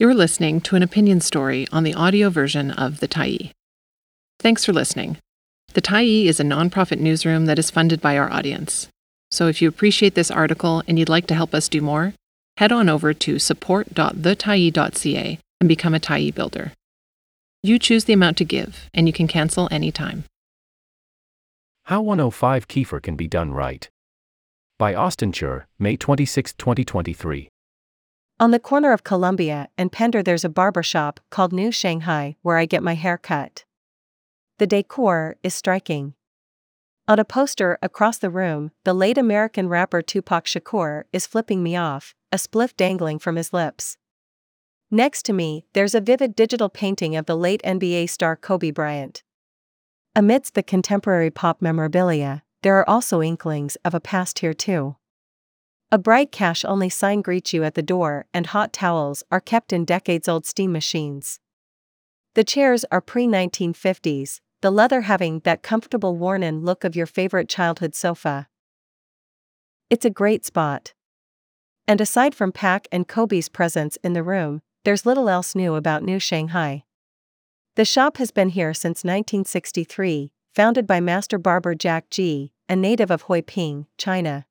You're listening to an opinion story on the audio version of The Tyee. Thanks for listening. The Tyee is a nonprofit newsroom that is funded by our audience. So if you appreciate this article and you'd like to help us do more, head on over to support.thetyee.ca and become a Tyee builder. You choose the amount to give, and you can cancel anytime. How 105 Keefer Can Be Done Right. By Auston Chhor, May 26, 2023. On the corner of Columbia and Pender, there's a barber shop called New Shanghai where I get my hair cut. The decor is striking. On a poster across the room, the late American rapper Tupac Shakur is flipping me off, a spliff dangling from his lips. Next to me, there's a vivid digital painting of the late NBA star Kobe Bryant. Amidst the contemporary pop memorabilia, there are also inklings of a past here too. A bright cash only sign greets you at the door, and hot towels are kept in decades old steam machines. The chairs are pre 1950s, the leather having that comfortable worn in look of your favorite childhood sofa. It's a great spot. And aside from Pac and Kobe's presence in the room, there's little else new about New Shanghai. The shop has been here since 1963, founded by master barber Jack G., a native of Huiping, China.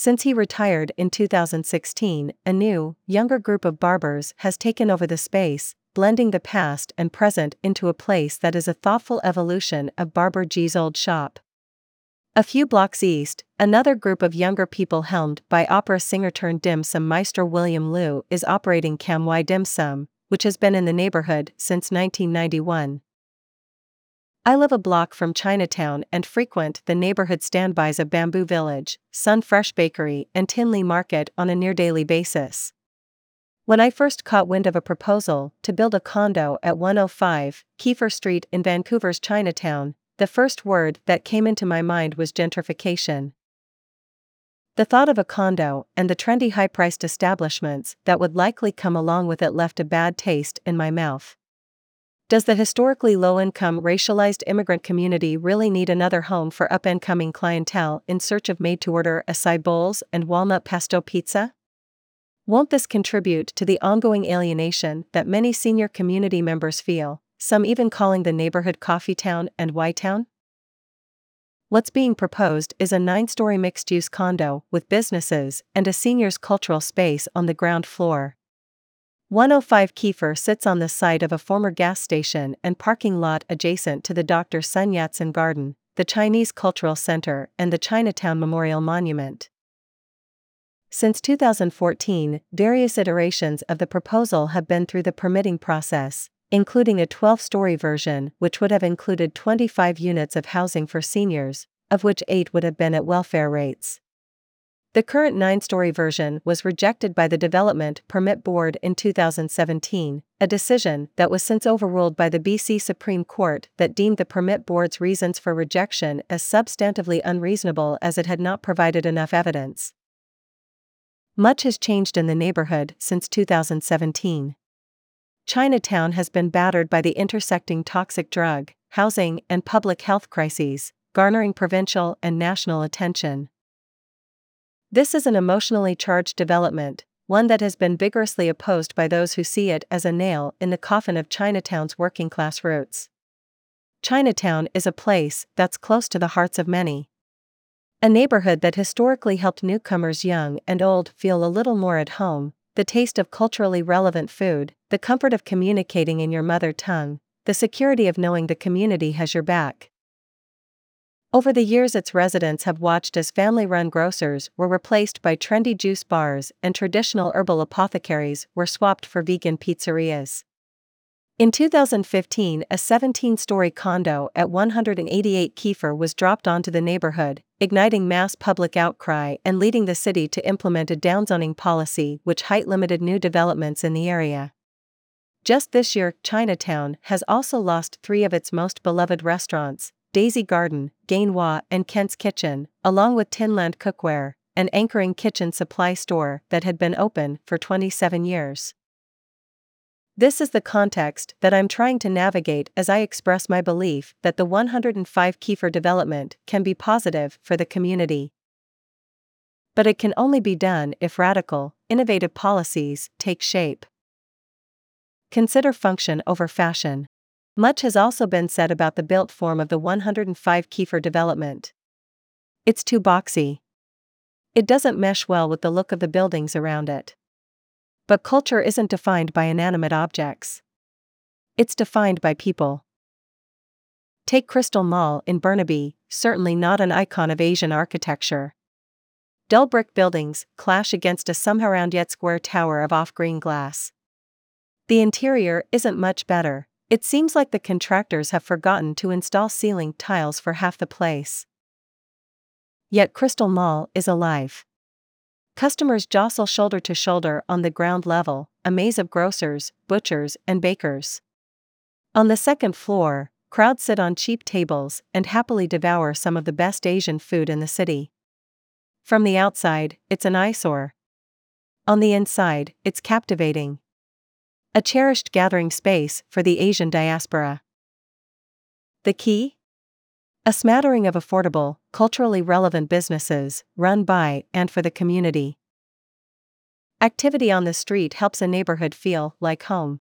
Since he retired in 2016, a new, younger group of barbers has taken over the space, blending the past and present into a place that is a thoughtful evolution of Barber G's old shop. A few blocks east, another group of younger people helmed by opera singer turned dim sum maestro William Liu is operating Kam Wai Dim Sum, which has been in the neighborhood since 1991. I live a block from Chinatown and frequent the neighborhood standbys of Bamboo Village, Sun Fresh Bakery, and Tinley Market on a near daily basis. When I first caught wind of a proposal to build a condo at 105 Keefer Street in Vancouver's Chinatown, the first word that came into my mind was gentrification. The thought of a condo and the trendy high priced establishments that would likely come along with it left a bad taste in my mouth. Does the historically low income racialized immigrant community really need another home for up and coming clientele in search of made to order acai bowls and walnut pesto pizza? Won't this contribute to the ongoing alienation that many senior community members feel, some even calling the neighborhood Coffee Town and Y Town? What's being proposed is a nine story mixed use condo with businesses and a seniors cultural space on the ground floor. 105 Keefer sits on the site of a former gas station and parking lot adjacent to the Dr. Sun Yat sen Garden, the Chinese Cultural Center, and the Chinatown Memorial Monument. Since 2014, various iterations of the proposal have been through the permitting process, including a 12 story version, which would have included 25 units of housing for seniors, of which 8 would have been at welfare rates. The current 9 story version was rejected by the Development Permit Board in 2017, a decision that was since overruled by the BC Supreme Court that deemed the Permit Board's reasons for rejection as substantively unreasonable as it had not provided enough evidence. Much has changed in the neighborhood since 2017. Chinatown has been battered by the intersecting toxic drug, housing, and public health crises, garnering provincial and national attention. This is an emotionally charged development, one that has been vigorously opposed by those who see it as a nail in the coffin of Chinatown's working class roots. Chinatown is a place that's close to the hearts of many. A neighborhood that historically helped newcomers young and old feel a little more at home, the taste of culturally relevant food, the comfort of communicating in your mother tongue, the security of knowing the community has your back. Over the years, its residents have watched as family run grocers were replaced by trendy juice bars and traditional herbal apothecaries were swapped for vegan pizzerias. In 2015, a 17 story condo at 188 Keefer was dropped onto the neighborhood, igniting mass public outcry and leading the city to implement a downzoning policy which height limited new developments in the area. Just this year, Chinatown has also lost three of its most beloved restaurants Daisy Garden, Gain Wah, and Kent's Kitchen, along with Tinland Cookware, an anchoring kitchen supply store that had been open for 27 years. This is the context that I'm trying to navigate as I express my belief that the 105 Keefer development can be positive for the community. But it can only be done if radical, innovative policies take shape. Consider function over fashion. Much has also been said about the built form of the 105 Keefer development. It's too boxy. It doesn't mesh well with the look of the buildings around it. But culture isn't defined by inanimate objects. It's defined by people. Take Crystal Mall in Burnaby, certainly not an icon of Asian architecture. Dull brick buildings clash against a somehow round yet square tower of off green glass. The interior isn't much better, it seems like the contractors have forgotten to install ceiling tiles for half the place. Yet Crystal Mall is alive. Customers jostle shoulder to shoulder on the ground level, a maze of grocers, butchers, and bakers. On the second floor, crowds sit on cheap tables and happily devour some of the best Asian food in the city. From the outside, it's an eyesore. On the inside, it's captivating. A cherished gathering space for the Asian diaspora. The key? A smattering of affordable, culturally relevant businesses, run by and for the community. Activity on the street helps a neighborhood feel like home.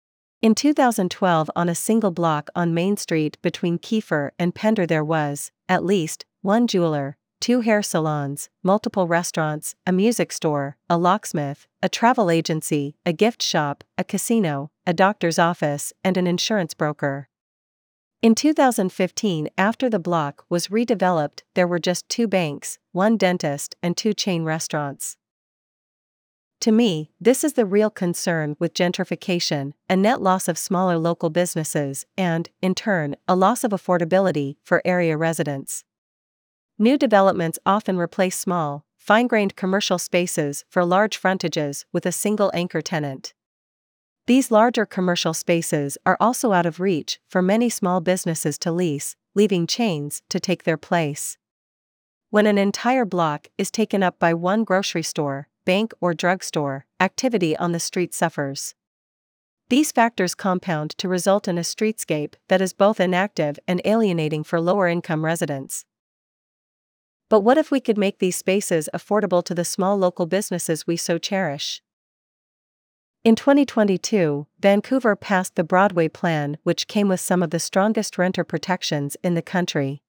In 2012, on a single block on Main Street between Keefer and Pender, there was, at least, one jeweler, two hair salons, multiple restaurants, a music store, a locksmith, a travel agency, a gift shop, a casino, a doctor's office, and an insurance broker. In 2015, after the block was redeveloped, there were just two banks, one dentist, and two chain restaurants. To me, this is the real concern with gentrification a net loss of smaller local businesses, and, in turn, a loss of affordability for area residents. New developments often replace small, fine grained commercial spaces for large frontages with a single anchor tenant. These larger commercial spaces are also out of reach for many small businesses to lease, leaving chains to take their place. When an entire block is taken up by one grocery store, bank, or drugstore, activity on the street suffers. These factors compound to result in a streetscape that is both inactive and alienating for lower income residents. But what if we could make these spaces affordable to the small local businesses we so cherish? In 2022, Vancouver passed the Broadway Plan, which came with some of the strongest renter protections in the country.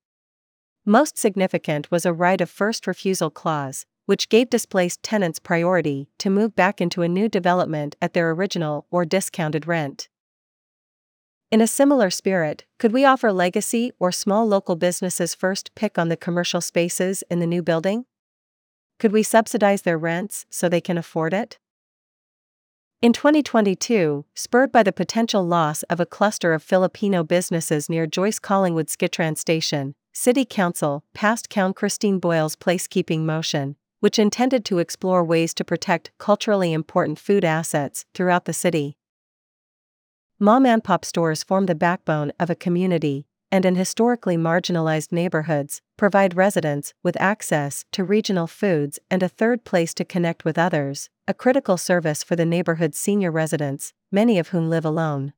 Most significant was a right of first refusal clause, which gave displaced tenants priority to move back into a new development at their original or discounted rent. In a similar spirit, could we offer legacy or small local businesses first pick on the commercial spaces in the new building? Could we subsidize their rents so they can afford it? In 2022, spurred by the potential loss of a cluster of Filipino businesses near Joyce Collingwood SkyTrain station, City Council passed Count Christine Boyle's placekeeping motion, which intended to explore ways to protect culturally important food assets throughout the city. Mom and pop stores form the backbone of a community, and in historically marginalized neighborhoods, provide residents with access to regional foods and a third place to connect with others, a critical service for the neighborhood's senior residents, many of whom live alone.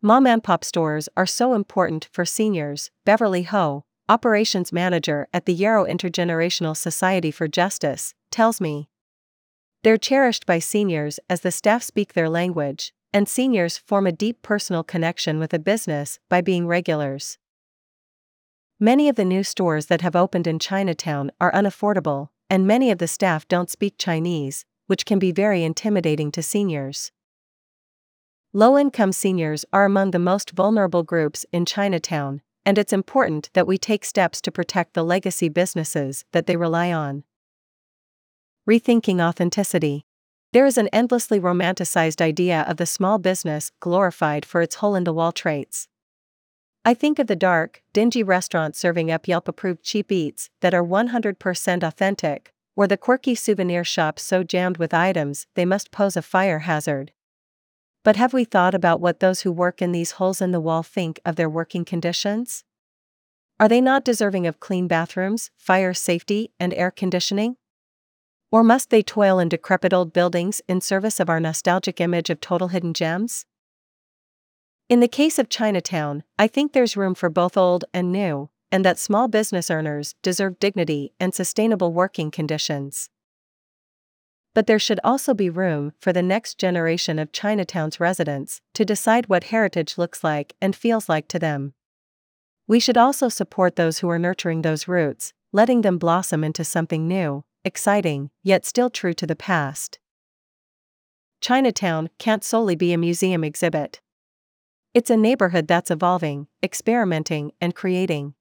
Mom and pop stores are so important for seniors, Beverly Ho, operations manager at the Yarrow Intergenerational Society for Justice, tells me. They're cherished by seniors as the staff speak their language, and seniors form a deep personal connection with a business by being regulars. Many of the new stores that have opened in Chinatown are unaffordable, and many of the staff don't speak Chinese, which can be very intimidating to seniors. Low income seniors are among the most vulnerable groups in Chinatown, and it's important that we take steps to protect the legacy businesses that they rely on. Rethinking authenticity. There is an endlessly romanticized idea of the small business glorified for its hole in the wall traits. I think of the dark, dingy restaurants serving up Yelp approved cheap eats that are 100% authentic, or the quirky souvenir shops so jammed with items they must pose a fire hazard. But have we thought about what those who work in these holes in the wall think of their working conditions? Are they not deserving of clean bathrooms, fire safety, and air conditioning? Or must they toil in decrepit old buildings in service of our nostalgic image of total hidden gems? In the case of Chinatown, I think there's room for both old and new, and that small business earners deserve dignity and sustainable working conditions. But there should also be room for the next generation of Chinatown's residents to decide what heritage looks like and feels like to them. We should also support those who are nurturing those roots, letting them blossom into something new, exciting, yet still true to the past. Chinatown can't solely be a museum exhibit. It's a neighborhood that's evolving, experimenting, and creating.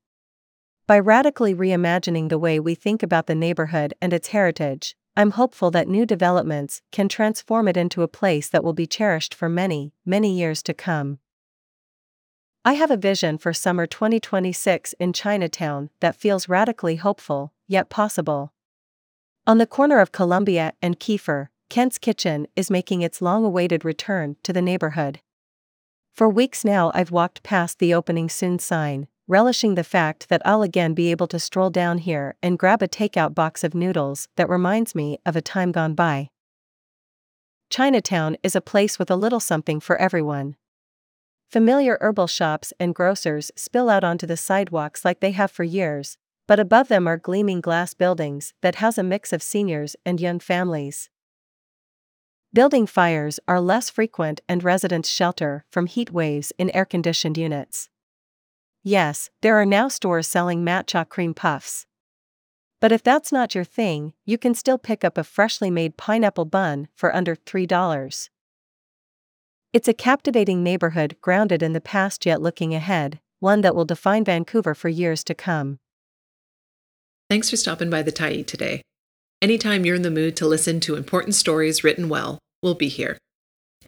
By radically reimagining the way we think about the neighborhood and its heritage, I'm hopeful that new developments can transform it into a place that will be cherished for many, many years to come. I have a vision for summer 2026 in Chinatown that feels radically hopeful, yet possible. On the corner of Columbia and Keefer, Kent's Kitchen is making its long awaited return to the neighborhood. For weeks now, I've walked past the opening soon sign, relishing the fact that I'll again be able to stroll down here and grab a takeout box of noodles that reminds me of a time gone by. Chinatown is a place with a little something for everyone. Familiar herbal shops and grocers spill out onto the sidewalks like they have for years, but above them are gleaming glass buildings that house a mix of seniors and young families. Building fires are less frequent and residents shelter from heat waves in air conditioned units. Yes, there are now stores selling matcha cream puffs. But if that's not your thing, you can still pick up a freshly made pineapple bun for under $3. It's a captivating neighborhood grounded in the past yet looking ahead, one that will define Vancouver for years to come. Thanks for stopping by the Tyee today. Anytime you're in the mood to listen to important stories written well, we'll be here.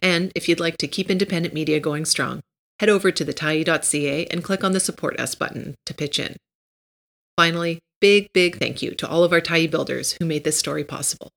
And if you'd like to keep independent media going strong, head over to thetyee.ca and click on the Support Us button to pitch in. Finally, big, big thank you to all of our Tyee builders who made this story possible.